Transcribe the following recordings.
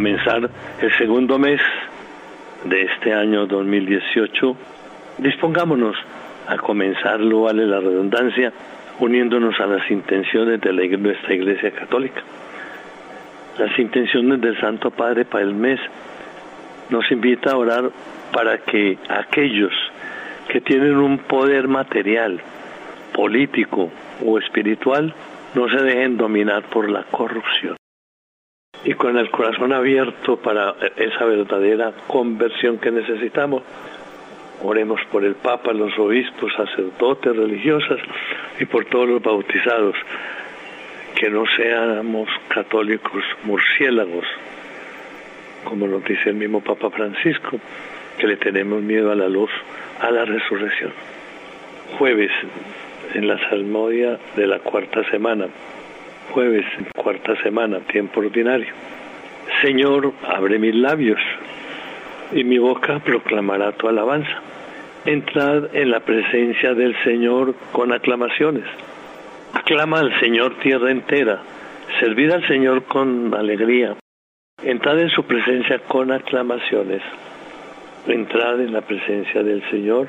Comenzar el segundo mes de este año 2018, dispongámonos a comenzarlo, vale la redundancia, uniéndonos a las intenciones de nuestra Iglesia Católica. Las intenciones del Santo Padre para el mes nos invita a orar para que aquellos que tienen un poder material, político o espiritual no se dejen dominar por la corrupción y con el corazón abierto para esa verdadera conversión que necesitamos. Oremos por el Papa, los obispos, sacerdotes, religiosas y por todos los bautizados, que no seamos católicos murciélagos, como nos dice el mismo Papa Francisco, que le tenemos miedo a la luz, a la resurrección. Jueves, en la salmodia de la cuarta semana, jueves, cuarta semana, tiempo ordinario. Señor, abre mis labios y mi boca proclamará tu alabanza. Entrad en la presencia del Señor con aclamaciones. Aclama al Señor tierra entera. Servid al Señor con alegría. Entrad en su presencia con aclamaciones. Entrad en la presencia del Señor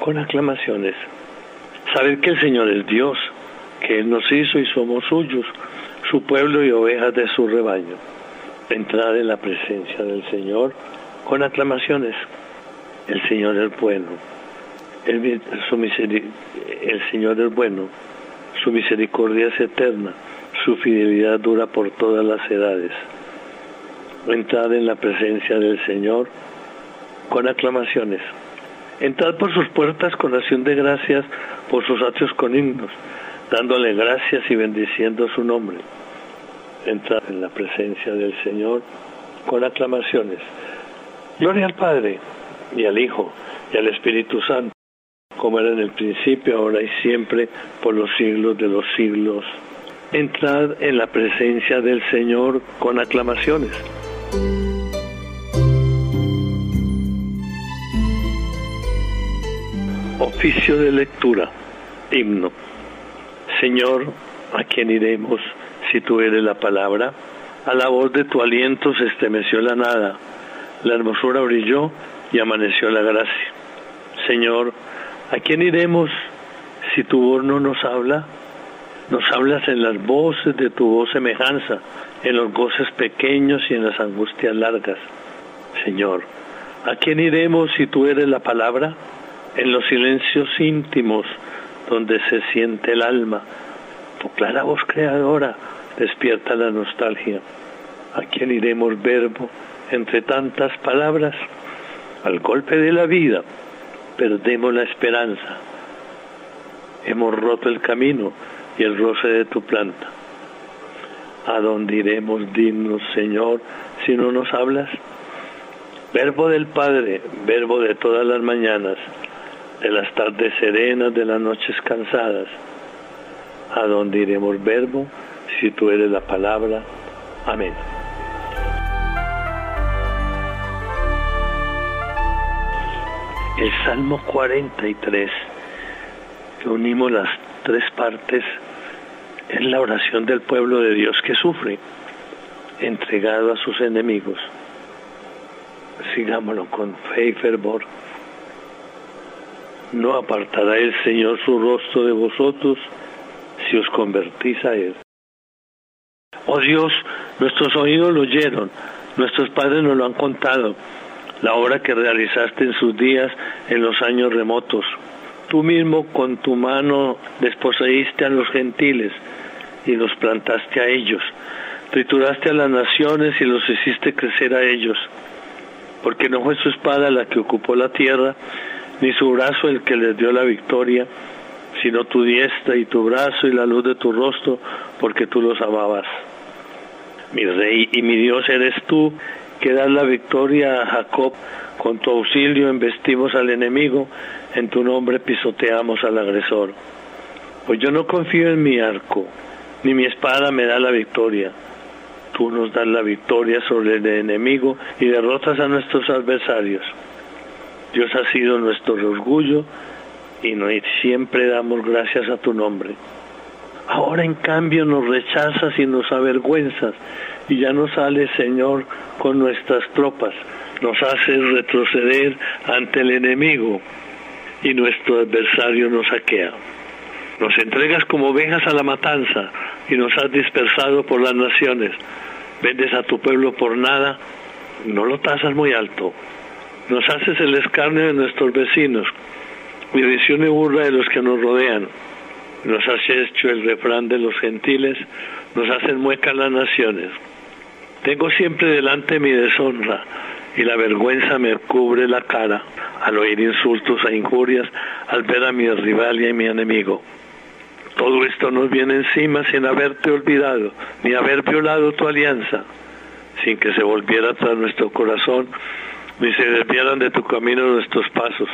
con aclamaciones. Sabed que el Señor es Dios que Él nos hizo y somos suyos, su pueblo y ovejas de su rebaño. Entrar en la presencia del Señor con aclamaciones. El Señor es bueno. El, su Señor es bueno. Su misericordia es eterna. Su fidelidad dura por todas las edades. Entrad en la presencia del Señor con aclamaciones. Entrad por sus puertas con acción de gracias, por sus atrios con himnos dándole gracias y bendiciendo su nombre. Entrar en la presencia del Señor con aclamaciones. Gloria al Padre y al Hijo y al Espíritu Santo, como era en el principio, ahora y siempre, por los siglos de los siglos. Entrad en la presencia del Señor con aclamaciones. Oficio de lectura, himno. Señor, ¿a quién iremos si tú eres la palabra? A la voz de tu aliento se estremeció la nada, la hermosura brilló y amaneció la gracia. Señor, ¿a quién iremos si tu voz no nos habla? Nos hablas en las voces de tu voz semejanza, en los goces pequeños y en las angustias largas. Señor, ¿a quién iremos si tú eres la palabra? En los silencios íntimos donde se siente el alma. Tu clara voz creadora despierta la nostalgia. ¿A quién iremos verbo entre tantas palabras? Al golpe de la vida perdemos la esperanza. Hemos roto el camino y el roce de tu planta. ¿A dónde iremos dignos, Señor, si no nos hablas? Verbo del Padre, verbo de todas las mañanas, de las tardes serenas, de las noches cansadas. ¿A dónde iremos, verbo, si tú eres la palabra? Amén. El Salmo 43, que unimos las tres partes, es la oración del pueblo de Dios que sufre, entregado a sus enemigos. Sigámoslo con fe y fervor no apartará el Señor su rostro de vosotros si os convertís a Él. Oh Dios, nuestros oídos lo oyeron, nuestros padres nos lo han contado, la obra que realizaste en sus días en los años remotos. Tú mismo con tu mano desposeíste a los gentiles y los plantaste a ellos. Trituraste a las naciones y los hiciste crecer a ellos. Porque no fue su espada la que ocupó la tierra, ni su brazo el que les dio la victoria, sino tu diestra y tu brazo y la luz de tu rostro, porque tú los amabas. Mi rey y mi Dios eres tú, que das la victoria a Jacob, con tu auxilio embestimos al enemigo, en tu nombre pisoteamos al agresor. Pues yo no confío en mi arco, ni mi espada me da la victoria. Tú nos das la victoria sobre el enemigo y derrotas a nuestros adversarios. Dios ha sido nuestro orgullo y siempre damos gracias a tu nombre. Ahora en cambio nos rechazas y nos avergüenzas y ya no sales, Señor, con nuestras tropas. Nos haces retroceder ante el enemigo y nuestro adversario nos saquea. Nos entregas como ovejas a la matanza y nos has dispersado por las naciones. Vendes a tu pueblo por nada, no lo tasas muy alto. Nos haces el escarnio de nuestros vecinos, visión y burla de los que nos rodean. Nos has hecho el refrán de los gentiles, nos hacen muecas las naciones. Tengo siempre delante mi deshonra y la vergüenza me cubre la cara al oír insultos e injurias, al ver a mi rival y a mi enemigo. Todo esto nos viene encima sin haberte olvidado, ni haber violado tu alianza, sin que se volviera tras nuestro corazón, ni se desviaran de tu camino nuestros pasos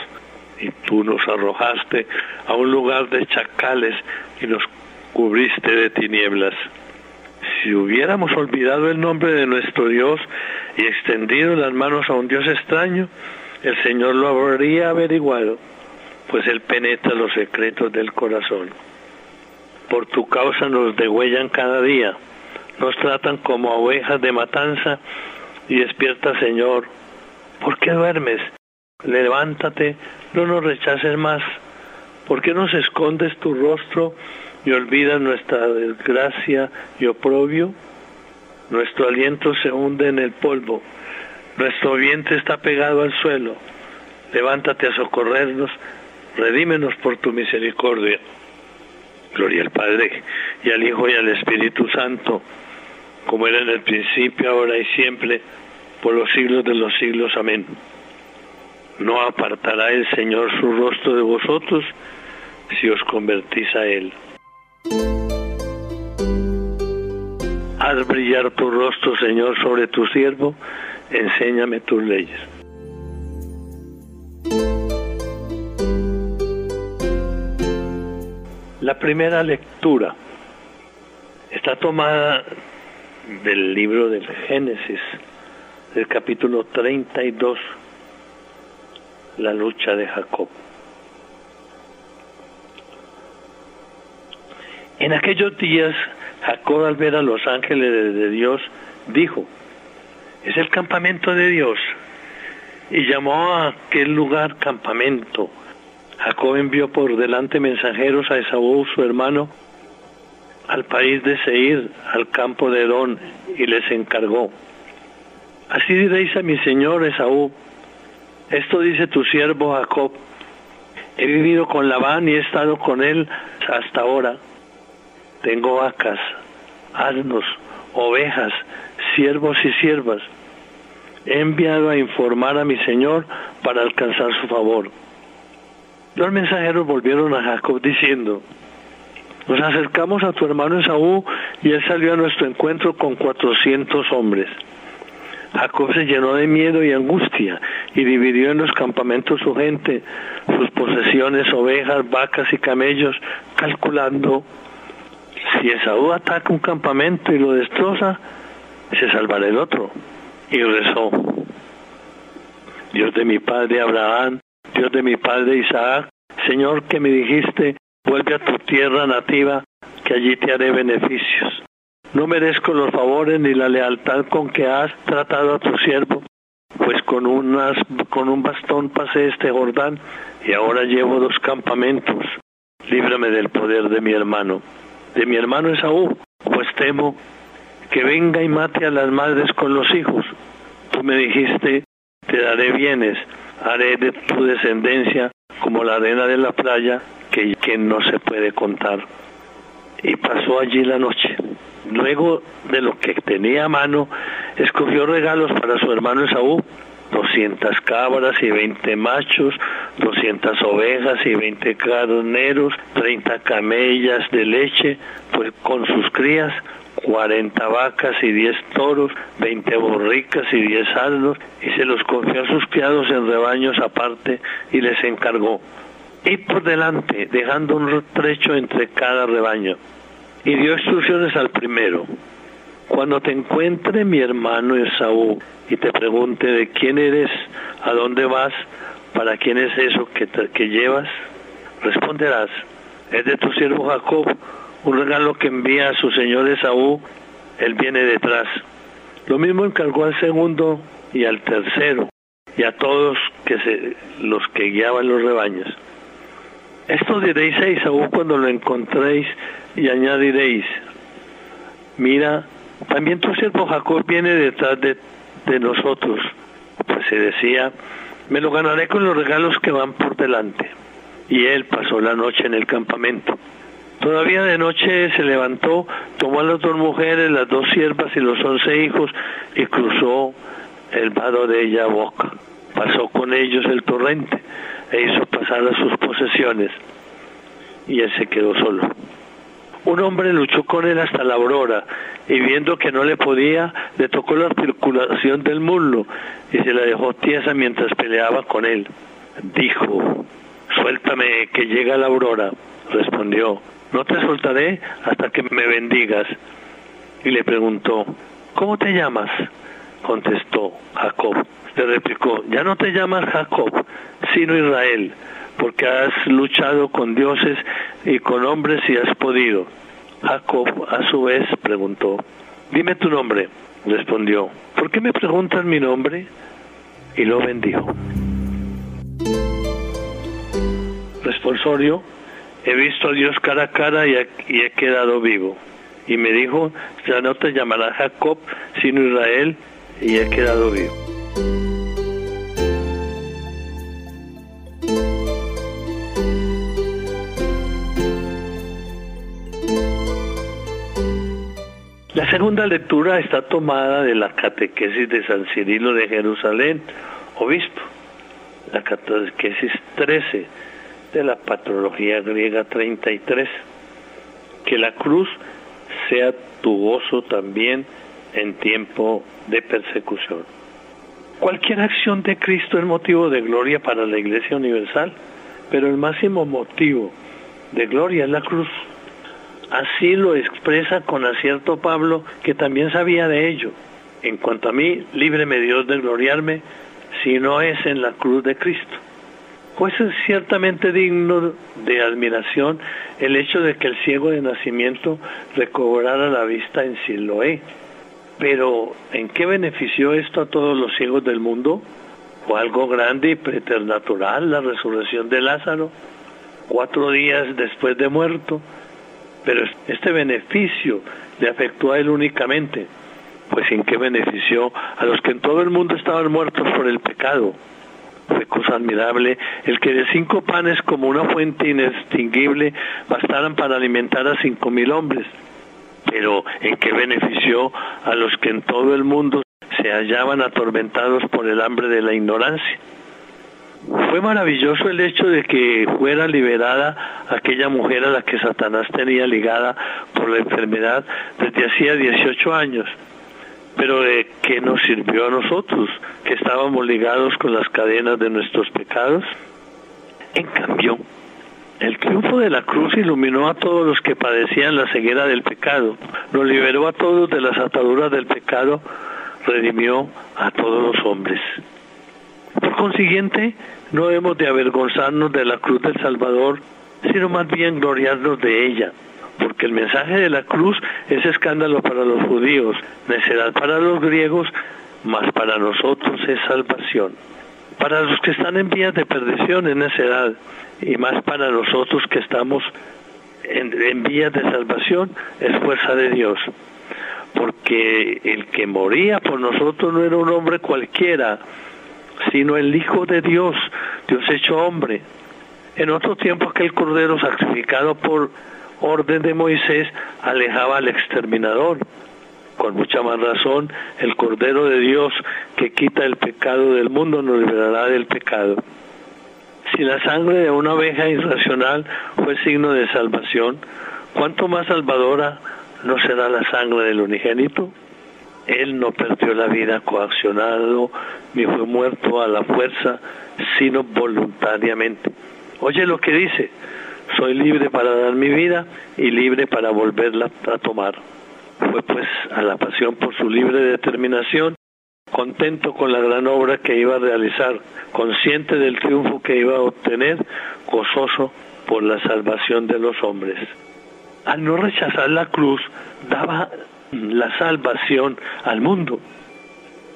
y tú nos arrojaste a un lugar de chacales y nos cubriste de tinieblas. Si hubiéramos olvidado el nombre de nuestro Dios y extendido las manos a un Dios extraño, el Señor lo habría averiguado, pues Él penetra los secretos del corazón. Por tu causa nos degüellan cada día, nos tratan como ovejas de matanza y despierta, Señor. ¿Por qué duermes? Levántate, no nos rechaces más. ¿Por qué nos escondes tu rostro y olvidas nuestra desgracia y oprobio? Nuestro aliento se hunde en el polvo, nuestro vientre está pegado al suelo. Levántate a socorrernos, redímenos por tu misericordia. Gloria al Padre, y al Hijo, y al Espíritu Santo, como era en el principio, ahora y siempre, por los siglos de los siglos. Amén. No apartará el Señor su rostro de vosotros si os convertís a Él. Haz brillar tu rostro, Señor, sobre tu siervo, enséñame tus leyes. La primera lectura está tomada del libro del Génesis, del capítulo 32 la lucha de Jacob. En aquellos días, Jacob al ver a los ángeles de Dios, dijo, es el campamento de Dios. Y llamó a aquel lugar campamento. Jacob envió por delante mensajeros a Esaú, su hermano, al país de Seir, al campo de Edón, y les encargó. Así diréis a mi señor Esaú, esto dice tu siervo Jacob. He vivido con Labán y he estado con él hasta ahora. Tengo vacas, asnos, ovejas, siervos y siervas. He enviado a informar a mi señor para alcanzar su favor. Los mensajeros volvieron a Jacob diciendo, nos acercamos a tu hermano Esaú y él salió a nuestro encuentro con cuatrocientos hombres. Jacob se llenó de miedo y angustia y dividió en los campamentos su gente, sus posesiones, ovejas, vacas y camellos, calculando, si Esaú ataca un campamento y lo destroza, se salvará el otro. Y rezó, Dios de mi padre Abraham, Dios de mi padre Isaac, Señor que me dijiste, vuelve a tu tierra nativa, que allí te haré beneficios. No merezco los favores ni la lealtad con que has tratado a tu siervo, pues con, unas, con un bastón pasé este Jordán y ahora llevo dos campamentos. Líbrame del poder de mi hermano, de mi hermano Esaú, pues temo que venga y mate a las madres con los hijos. Tú me dijiste, te daré bienes, haré de tu descendencia como la arena de la playa que, que no se puede contar. Y pasó allí la noche. Luego de lo que tenía a mano, escogió regalos para su hermano Esaú, 200 cabras y 20 machos, 200 ovejas y 20 carneros, 30 camellas de leche, pues con sus crías, 40 vacas y 10 toros, 20 borricas y 10 asnos, y se los confió a sus criados en rebaños aparte y les encargó. Y por delante, dejando un trecho entre cada rebaño y dio instrucciones al primero. Cuando te encuentre mi hermano Esaú y te pregunte de quién eres, a dónde vas, para quién es eso que, que llevas, responderás, es de tu siervo Jacob, un regalo que envía a su señor Esaú, él viene detrás. Lo mismo encargó al segundo y al tercero y a todos que se, los que guiaban los rebaños. Esto diréis a Esaú cuando lo encontréis y añadiréis, mira, también tu siervo Jacob viene detrás de, de nosotros. Pues se decía, me lo ganaré con los regalos que van por delante. Y él pasó la noche en el campamento. Todavía de noche se levantó, tomó a las dos mujeres, las dos siervas y los once hijos y cruzó el vado de ella boca. Pasó con ellos el torrente hizo pasar a sus posesiones y él se quedó solo. Un hombre luchó con él hasta la aurora y viendo que no le podía, le tocó la circulación del muslo y se la dejó tiesa mientras peleaba con él. Dijo, suéltame que llega la aurora. Respondió, no te soltaré hasta que me bendigas. Y le preguntó, ¿cómo te llamas? Contestó Jacob. Le replicó, ya no te llamas Jacob, sino Israel porque has luchado con dioses y con hombres y has podido. Jacob a su vez preguntó, dime tu nombre. Respondió, ¿por qué me preguntas mi nombre? Y lo bendijo. Responsorio, he visto a Dios cara a cara y he, quedado vivo. Y me dijo, ya no te llamarás Jacob, sino Israel, y he quedado vivo. La segunda lectura está tomada de la catequesis de San Cirilo de Jerusalén, obispo, la catequesis 13 de la patrología griega 33, que la cruz sea tu gozo también en tiempo de persecución. Cualquier acción de Cristo es motivo de gloria para la Iglesia Universal, pero el máximo motivo de gloria es la cruz. Así lo expresa con acierto Pablo, que también sabía de ello. En cuanto a mí, líbreme Dios de gloriarme, si no es en la cruz de Cristo. Pues es ciertamente digno de admiración el hecho de que el ciego de nacimiento recobrara la vista en Siloé. Pero, ¿en qué benefició esto a todos los ciegos del mundo? Fue algo grande y preternatural la resurrección de Lázaro, cuatro días después de muerto, pero este beneficio le afectó a él únicamente, pues sin que benefició a los que en todo el mundo estaban muertos por el pecado. Fue cosa admirable el que de cinco panes como una fuente inextinguible bastaran para alimentar a cinco mil hombres. Pero en qué benefició a los que en todo el mundo se hallaban atormentados por el hambre de la ignorancia. Fue maravilloso el hecho de que fuera liberada aquella mujer a la que Satanás tenía ligada por la enfermedad desde hacía 18 años. Pero ¿de qué nos sirvió a nosotros que estábamos ligados con las cadenas de nuestros pecados? En cambio, el triunfo de la cruz iluminó a todos los que padecían la ceguera del pecado, nos liberó a todos de las ataduras del pecado, redimió a todos los hombres. Por consiguiente, no hemos de avergonzarnos de la cruz del Salvador, sino más bien gloriarnos de ella, porque el mensaje de la cruz es escándalo para los judíos, necedad para los griegos, mas para nosotros es salvación. Para los que están en vías de perdición es necedad, y más para nosotros que estamos en, en vías de salvación es fuerza de Dios. Porque el que moría por nosotros no era un hombre cualquiera, sino el Hijo de Dios, Dios hecho hombre. En otro tiempo aquel cordero sacrificado por orden de Moisés alejaba al exterminador. Con mucha más razón, el Cordero de Dios que quita el pecado del mundo nos liberará del pecado. Si la sangre de una oveja irracional fue signo de salvación, ¿cuánto más salvadora no será la sangre del unigénito? Él no perdió la vida coaccionado ni fue muerto a la fuerza, sino voluntariamente. Oye lo que dice, soy libre para dar mi vida y libre para volverla a tomar. Fue pues a la pasión por su libre determinación, contento con la gran obra que iba a realizar, consciente del triunfo que iba a obtener, gozoso por la salvación de los hombres. al no rechazar la cruz, daba la salvación al mundo.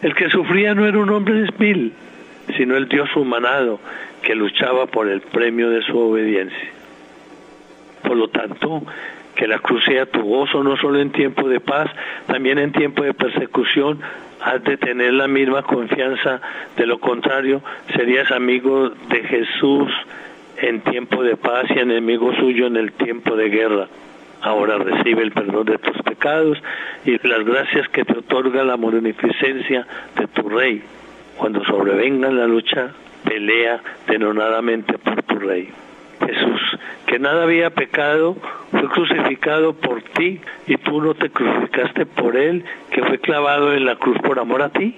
El que sufría no era un hombre espil, sino el Dios humanado que luchaba por el premio de su obediencia. Por lo tanto, que la cruz sea tu gozo no solo en tiempo de paz, también en tiempo de persecución, has de tener la misma confianza, de lo contrario serías amigo de Jesús en tiempo de paz y enemigo suyo en el tiempo de guerra. Ahora recibe el perdón de tus pecados y las gracias que te otorga la munificencia de tu Rey. Cuando sobrevenga la lucha, pelea denonadamente por tu Rey. Jesús, que nada había pecado, fue crucificado por ti y tú no te crucificaste por él, que fue clavado en la cruz por amor a ti.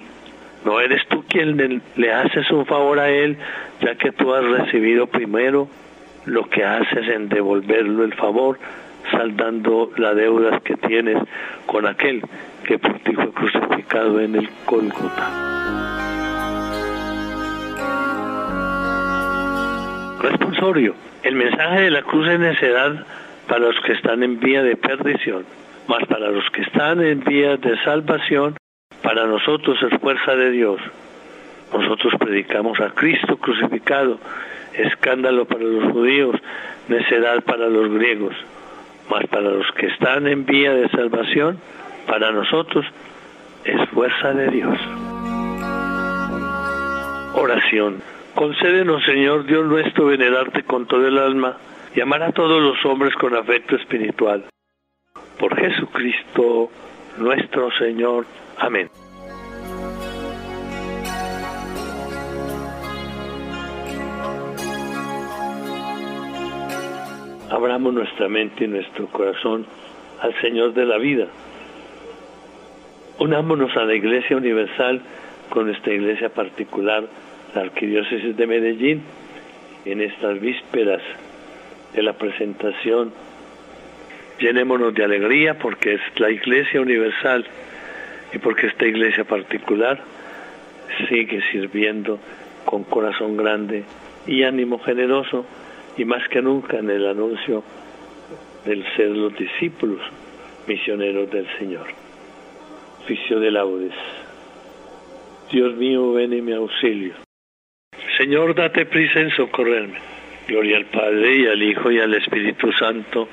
¿No eres tú quien le haces un favor a él, ya que tú has recibido primero lo que haces en devolverlo el favor, saldando las deudas que tienes con aquel que por ti fue crucificado en el Golgota? Responsorio. El mensaje de la cruz es necedad para los que están en vía de perdición, mas para los que están en vía de salvación, para nosotros es fuerza de Dios. Nosotros predicamos a Cristo crucificado, escándalo para los judíos, necedad para los griegos, mas para los que están en vía de salvación, para nosotros es fuerza de Dios. Oración. Concédenos, Señor Dios nuestro, venerarte con todo el alma y amar a todos los hombres con afecto espiritual. Por Jesucristo nuestro Señor. Amén. Abramos nuestra mente y nuestro corazón al Señor de la vida. Unámonos a la Iglesia Universal con esta iglesia particular, la Arquidiócesis de Medellín, en estas vísperas de la presentación. Llenémonos de alegría porque es la Iglesia Universal y porque esta iglesia particular sigue sirviendo con corazón grande y ánimo generoso y más que nunca en el anuncio del ser los discípulos misioneros del Señor. Oficio de laudes. Dios mío, ven en mi auxilio. Señor, date prisa en socorrerme. Gloria al Padre y al Hijo y al Espíritu Santo,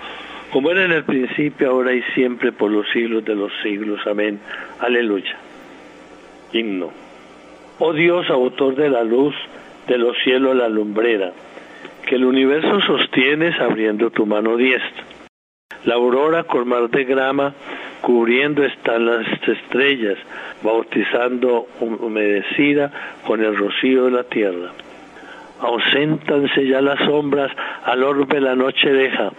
como era en el principio, ahora y siempre, por los siglos de los siglos. Amén. Aleluya. Himno. Oh Dios, autor de la luz, de los cielos la lumbrera, que el universo sostienes abriendo tu mano diestra. La aurora con mar de grama, cubriendo están las estrellas, bautizando humedecida con el rocío de la tierra. Auséntanse ya las sombras, al orbe la noche deja,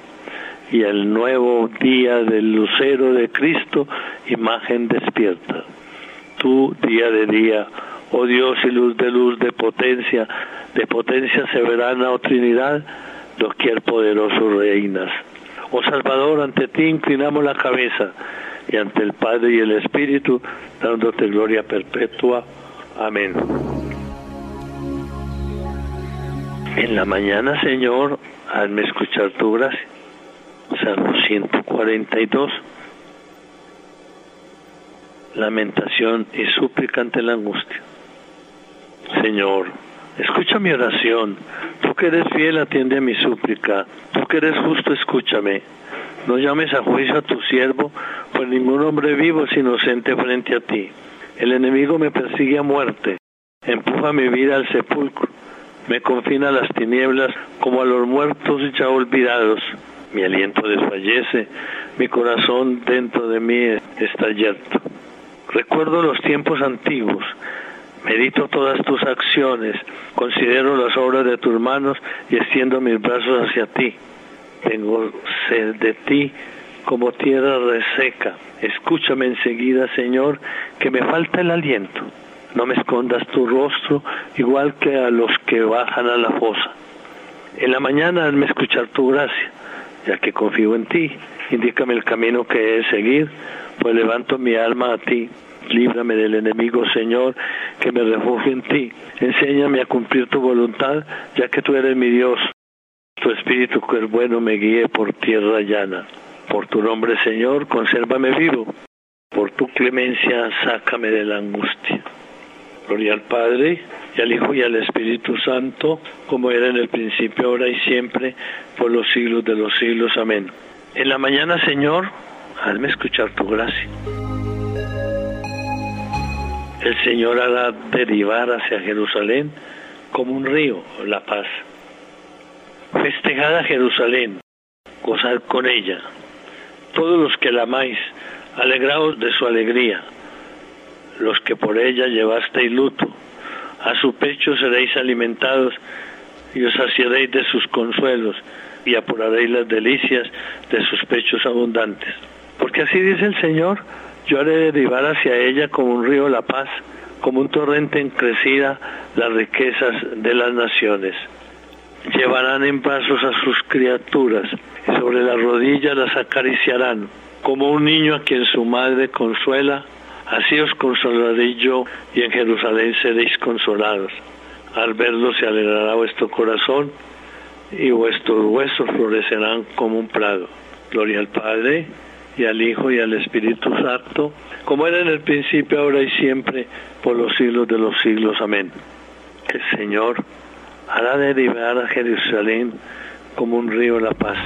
y el nuevo día del lucero de Cristo, imagen despierta. Tú, día de día, oh Dios y luz de luz, de potencia, de potencia soberana, oh Trinidad, doquier poderoso reinas. Oh Salvador, ante ti inclinamos la cabeza, y ante el Padre y el Espíritu, dándote gloria perpetua. Amén. En la mañana, Señor, hazme escuchar tu gracia. Salmo 142. Lamentación y súplica ante la angustia. Señor, escucha mi oración. Tú que eres fiel, atiende a mi súplica. Tú que eres justo, escúchame. No llames a juicio a tu siervo, pues ningún hombre vivo es inocente frente a ti. El enemigo me persigue a muerte, empuja mi vida al sepulcro me confina a las tinieblas como a los muertos ya olvidados. Mi aliento desfallece, mi corazón dentro de mí está yerto. Recuerdo los tiempos antiguos, medito todas tus acciones, considero las obras de tus manos y extiendo mis brazos hacia ti. Tengo sed de ti como tierra reseca. Escúchame enseguida, Señor, que me falta el aliento no me escondas tu rostro, igual que a los que bajan a la fosa. En la mañana hazme escuchar tu gracia, ya que confío en ti. Indícame el camino que he de seguir, pues levanto mi alma a ti. Líbrame del enemigo, Señor, que me refugio en ti. Enséñame a cumplir tu voluntad, ya que tú eres mi Dios. Tu espíritu que es bueno me guíe por tierra llana. Por tu nombre, Señor, consérvame vivo. Por tu clemencia, sácame de la angustia. Gloria al Padre, y al Hijo, y al Espíritu Santo, como era en el principio, ahora y siempre, por los siglos de los siglos. Amén. En la mañana, Señor, hazme escuchar tu gracia. El Señor hará derivar hacia Jerusalén como un río la paz. Festejad a Jerusalén, gozad con ella. Todos los que la amáis, alegraos de su alegría. Los que por ella llevasteis luto, a su pecho seréis alimentados y os saciaréis de sus consuelos y apuraréis las delicias de sus pechos abundantes. Porque así dice el Señor, yo haré derivar hacia ella como un río la paz, como un torrente en crecida las riquezas de las naciones. Llevarán en brazos a sus criaturas y sobre las rodillas las acariciarán, como un niño a quien su madre consuela, así os consolaré yo y en Jerusalén seréis consolados. Al verlo se alegrará vuestro corazón y vuestros huesos florecerán como un prado. Gloria al Padre y al Hijo y al Espíritu Santo, como era en el principio, ahora y siempre, por los siglos de los siglos. Amén. El Señor hará derivar a Jerusalén como un río la paz.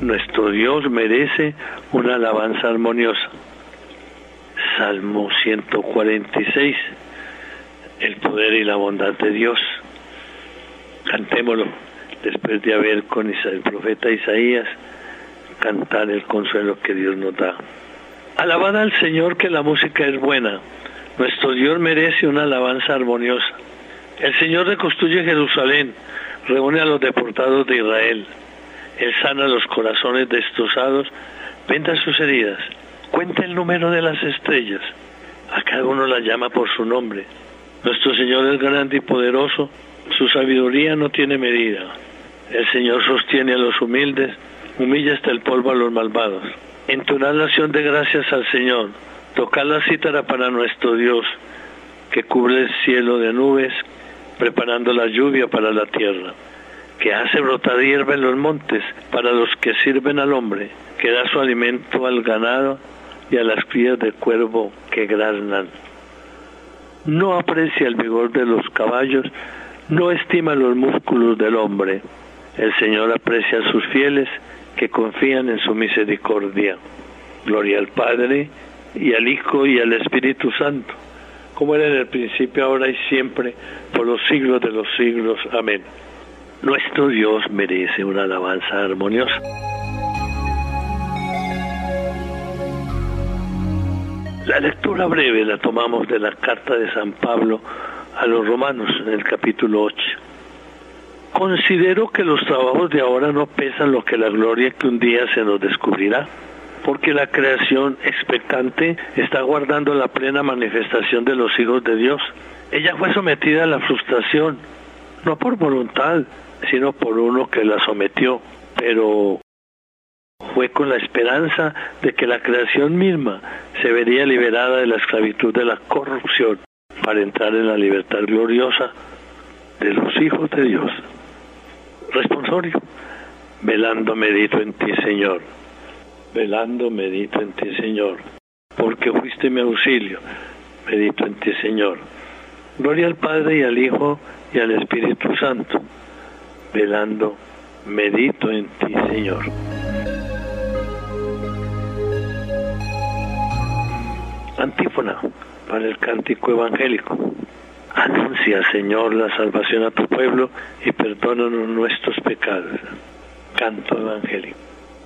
Nuestro Dios merece una alabanza armoniosa. Salmo 146. El poder y la bondad de Dios. Cantémoslo después de haber con el profeta Isaías cantar el consuelo que Dios nos da. Alabad al Señor que la música es buena. Nuestro Dios merece una alabanza armoniosa. El Señor reconstruye Jerusalén, reúne a los deportados de Israel. Él sana los corazones destrozados, venda sus heridas, cuenta el número de las estrellas. A cada uno las llama por su nombre. Nuestro Señor es grande y poderoso, su sabiduría no tiene medida. El Señor sostiene a los humildes, humilla hasta el polvo a los malvados. Entonad la acción de gracias al Señor, tocad la cítara para nuestro Dios, que cubre el cielo de nubes, preparando la lluvia para la tierra, que hace brotar hierba en los montes para los que sirven al hombre, que da su alimento al ganado y a las crías de cuervo que graznan. No aprecia el vigor de los caballos, no estima los músculos del hombre el Señor aprecia a sus fieles que confían en su misericordia. Gloria al Padre y al Hijo y al Espíritu Santo, como era en el principio, ahora y siempre, por los siglos de los siglos. Amén. Nuestro Dios merece una alabanza armoniosa. La lectura breve la tomamos de la carta de San Pablo a los romanos en el capítulo 8. Considero que los trabajos de ahora no pesan lo que la gloria que un día se nos descubrirá, porque la creación expectante está guardando la plena manifestación de los hijos de Dios. Ella fue sometida a la frustración, no por voluntad, sino por uno que la sometió, pero fue con la esperanza de que la creación misma se vería liberada de la esclavitud de la corrupción para entrar en la libertad gloriosa de los hijos de Dios responsorio. Velando medito en ti, Señor. Velando medito en ti, Señor. Porque fuiste mi auxilio. Medito en ti, Señor. Gloria al Padre y al Hijo y al Espíritu Santo. Velando medito en ti, Señor. Antífona para el cántico evangélico. Anuncia, Señor, la salvación a tu pueblo y perdónanos nuestros pecados. Canto evangélico.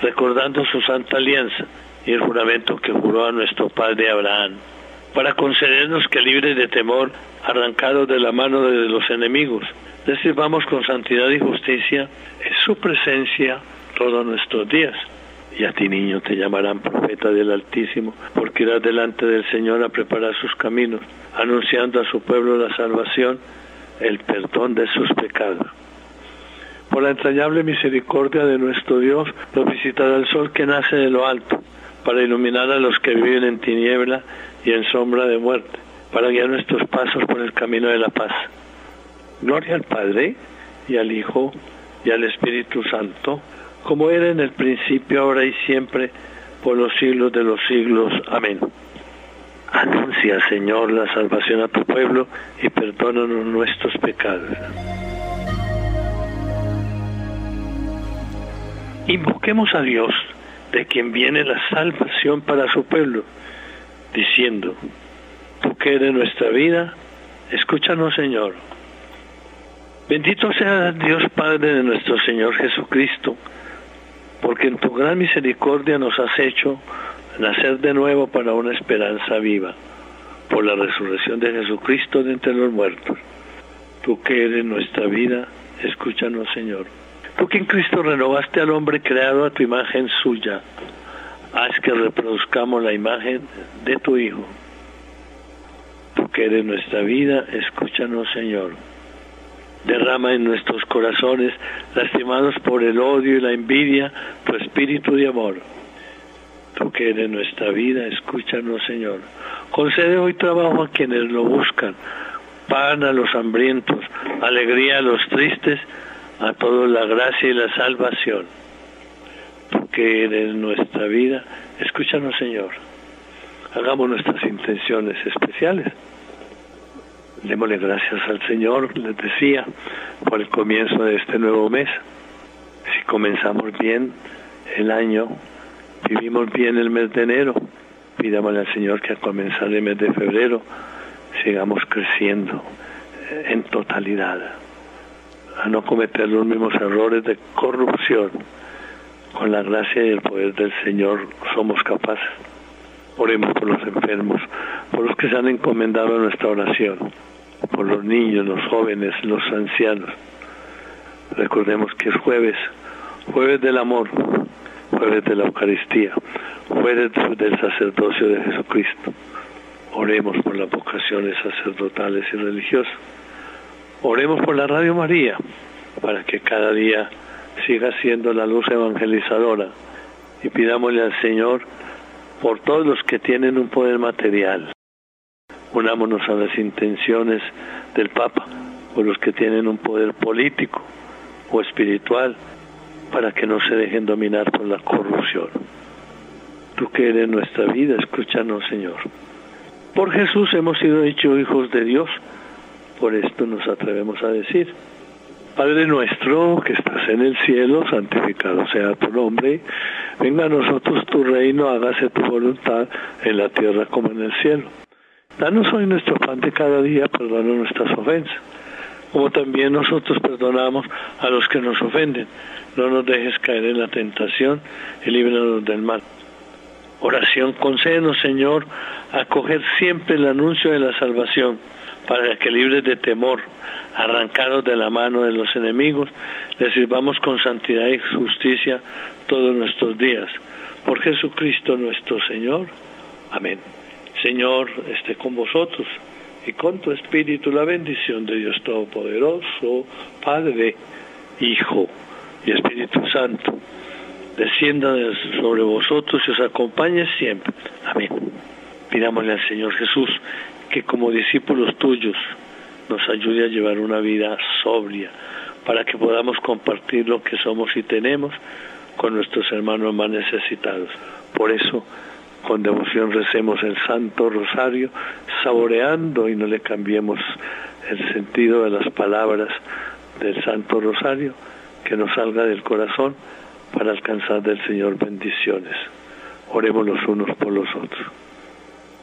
recordando su santa alianza y el juramento que juró a nuestro padre Abraham, para concedernos que libres de temor, arrancados de la mano de los enemigos, le sirvamos con santidad y justicia en su presencia, todos nuestros días. Y a ti, niño, te llamarán profeta del Altísimo, porque irás delante del Señor a preparar sus caminos, anunciando a su pueblo la salvación, el perdón de sus pecados. Por la entrañable misericordia de nuestro Dios, nos visitará el sol que nace de lo alto, para iluminar a los que viven en tiniebla y en sombra de muerte, para guiar nuestros pasos por el camino de la paz. Gloria al Padre, y al Hijo, y al Espíritu Santo, como era en el principio, ahora y siempre, por los siglos de los siglos. Amén. Anuncia, Señor, la salvación a tu pueblo y perdónanos nuestros pecados. Invoquemos a Dios, de quien viene la salvación para su pueblo, diciendo, tú que eres nuestra vida, escúchanos, Señor. Bendito sea Dios Padre de nuestro Señor Jesucristo, porque en tu gran misericordia nos has hecho nacer de nuevo para una esperanza viva, por la resurrección de Jesucristo de entre los muertos. Tú que eres nuestra vida, escúchanos Señor. Tú que en Cristo renovaste al hombre creado a tu imagen suya, haz que reproduzcamos la imagen de tu Hijo. Tú que eres nuestra vida, escúchanos Señor derrama en nuestros corazones, lastimados por el odio y la envidia, tu espíritu de amor. Tú que eres nuestra vida, escúchanos, Señor. Concede hoy trabajo a quienes lo buscan, pan a los hambrientos, alegría a los tristes, a todos la gracia y la salvación. Tú que eres nuestra vida, escúchanos, Señor. Hagamos nuestras intenciones especiales. Démosle gracias al Señor, les decía, por el comienzo de este nuevo mes. Si comenzamos bien el año, vivimos bien el mes de enero, pidámosle al Señor que a comenzar el mes de febrero sigamos creciendo en totalidad, a no cometer los mismos errores de corrupción. Con la gracia y el poder del Señor somos capaces. Oremos por los enfermos, por los que se han encomendado a nuestra oración por los niños, los jóvenes, los ancianos. Recordemos que es jueves, jueves del amor, jueves de la Eucaristía, jueves del sacerdocio de Jesucristo. Oremos por las vocaciones sacerdotales y religiosas. Oremos por la Radio María, para que cada día siga siendo la luz evangelizadora. Y pidámosle al Señor por todos los que tienen un poder material, unámonos a las intenciones del Papa, por los que tienen un poder político o espiritual, para que no se dejen dominar por la corrupción. Tú que eres nuestra vida, escúchanos, Señor. Por Jesús hemos sido hechos hijos de Dios, por esto nos atrevemos a decir, Padre nuestro que estás en el cielo, santificado sea tu nombre, venga a nosotros tu reino, hágase tu voluntad en la tierra como en el cielo. Danos hoy nuestro pan de cada día, perdona nuestras ofensas, como también nosotros perdonamos a los que nos ofenden. No nos dejes caer en la tentación y líbranos del mal. Oración, concédenos, Señor, acoger siempre el anuncio de la salvación, para que libres de temor, arrancados de la mano de los enemigos, le sirvamos con santidad y justicia todos nuestros días. Por Jesucristo nuestro Señor. Amén. Señor esté con vosotros y con tu espíritu la bendición de Dios Todopoderoso, Padre, Hijo y Espíritu Santo, descienda sobre vosotros y os acompañe siempre. Amén. Pidámosle al Señor Jesús que como discípulos tuyos nos ayude a llevar una vida sobria para que podamos compartir lo que somos y tenemos con nuestros hermanos más necesitados. Por eso, con devoción recemos el Santo Rosario, saboreando y no le cambiemos el sentido de las palabras del Santo Rosario, que nos salga del corazón para alcanzar del Señor bendiciones. Oremos los unos por los otros.